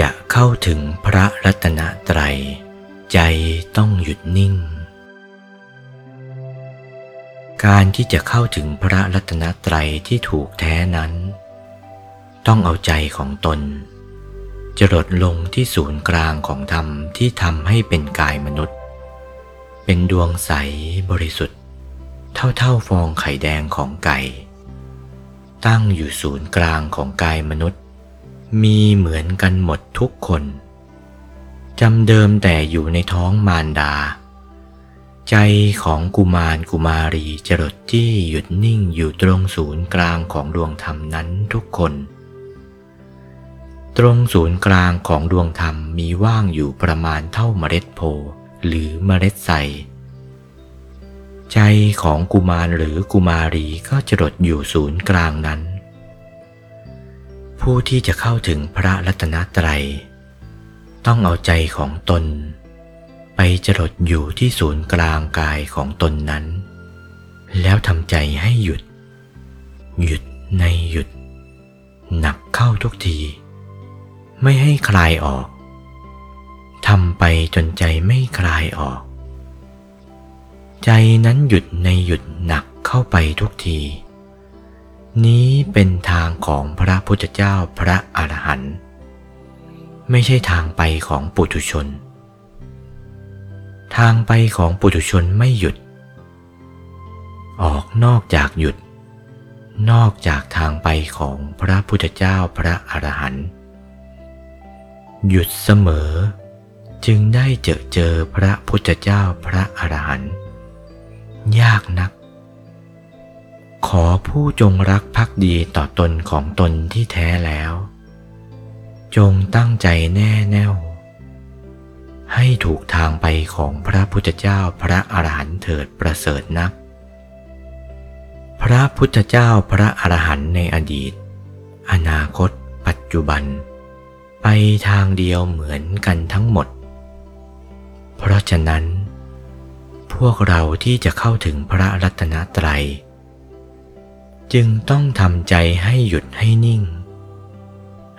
จะเข้าถึงพระรัตนตรัย ใจต้องหยุดนิ่ง การที่จะเข้าถึงพระรัตนตรัยที่ถูกแท้นั้น ต้องเอาใจของตน จรดลงที่ศูนย์กลางของธรรมที่ทำให้เป็นกายมนุษย์ เป็นดวงใสบริสุทธิ์ เท่าเท่าฟองไข่แดงของไก่ ตั้งอยู่ศูนย์กลางของกายมนุษย์ มีเหมือนกันหมดทุกคนจำเดิมแต่อยู่ในท้องมารดา ใจของกุมารกุมารีจรดจี้หยุดนิ่งอยู่ตรงศูนย์กลางของดวงธรรมนั้นทุกคน ตรงศูนย์กลางของดวงธรรมมีว่างอยู่ประมาณเท่าเมล็ดโพหรือเมล็ดใสใจของกุมารหรือกุมารีก็จรดอยู่ศูนย์กลางนั้น ผู้ที่จะเข้าถึงพระรัตนตรัย ต้องเอาใจของตน ไปจรดอยู่ที่ศูนย์กลางกายของตนนั้น แล้วทำใจให้หยุด หยุดในหยุด หนักเข้าทุกที ไม่ให้คลายออกทำไปจนใจไม่คลายออก ใจนั้นหยุดในหยุดหนักเข้าไปทุกที นี้เป็นทางของพระพุทธเจ้าพระอรหันต์ไม่ใช่ทางไปของปุถุชน ทางไปของปุถุชนไม่หยุด ออกนอกจากหยุด นอกจากทางไปของพระพุทธเจ้าพระอรหันต์หยุดเสมอ จึงได้เจอเจอพระพุทธเจ้าพระอรหันต์ยากนัก ขอผู้จงรักภักดีต่อตนของตนที่แท้แล้ว จงตั้งใจแน่แน่ว ให้ถูกทางไปของพระพุทธเจ้าพระอรหันต์เถิดประเสริฐนัก พระพุทธเจ้าพระอรหันต์ในอดีต อนาคต ปัจจุบัน ไปทางเดียวเหมือนกันทั้งหมด เพราะฉะนั้น พวกเราที่จะเข้าถึงพระรัตนตรัย จึงต้องทำใจให้หยุดให้นิ่ง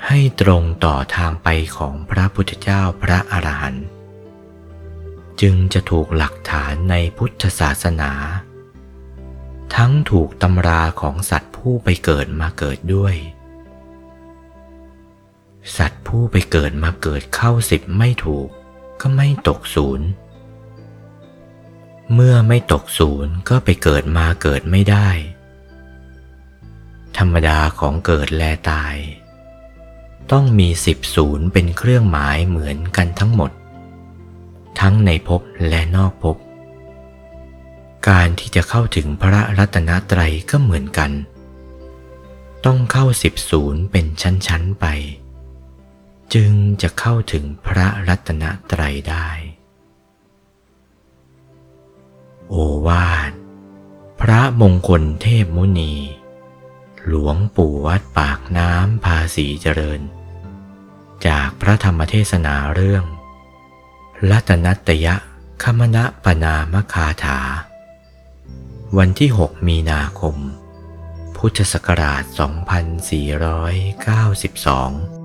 ให้ตรงต่อทางไปของพระพุทธเจ้าพระอรหันต์จึงจะถูกหลักฐานในพุทธศาสนา ทั้งถูกตำราของสัตว์ผู้ไปเกิดมาเกิดด้วย สัตว์ผู้ไปเกิดมาเกิดเข้าสิบไม่ถูกก็ไม่ตกศูนย์ เมื่อไม่ตกศูนย์ก็ไปเกิดมาเกิดไม่ได้ ธรรมดาของเกิดแลตาย ต้องมีสิบศูนย์เป็นเครื่องหมายเหมือนกันทั้งหมด ทั้งในภพและนอกภพการที่จะเข้าถึงพระรัตนตรัยก็เหมือนกัน ต้องเข้าสิบศูนย์เป็นชั้นๆไป จึงจะเข้าถึงพระรัตนตรัยได้ โอวาทพระมงคลเทพมุนี หลวงปู่วัดปากน้ำภาษีเจริญ จากพระธรรมเทศนาเรื่อง รัตนัตยะคมณะปนามคาถา วันที่ 6 มีนาคม พุทธศักราช 2492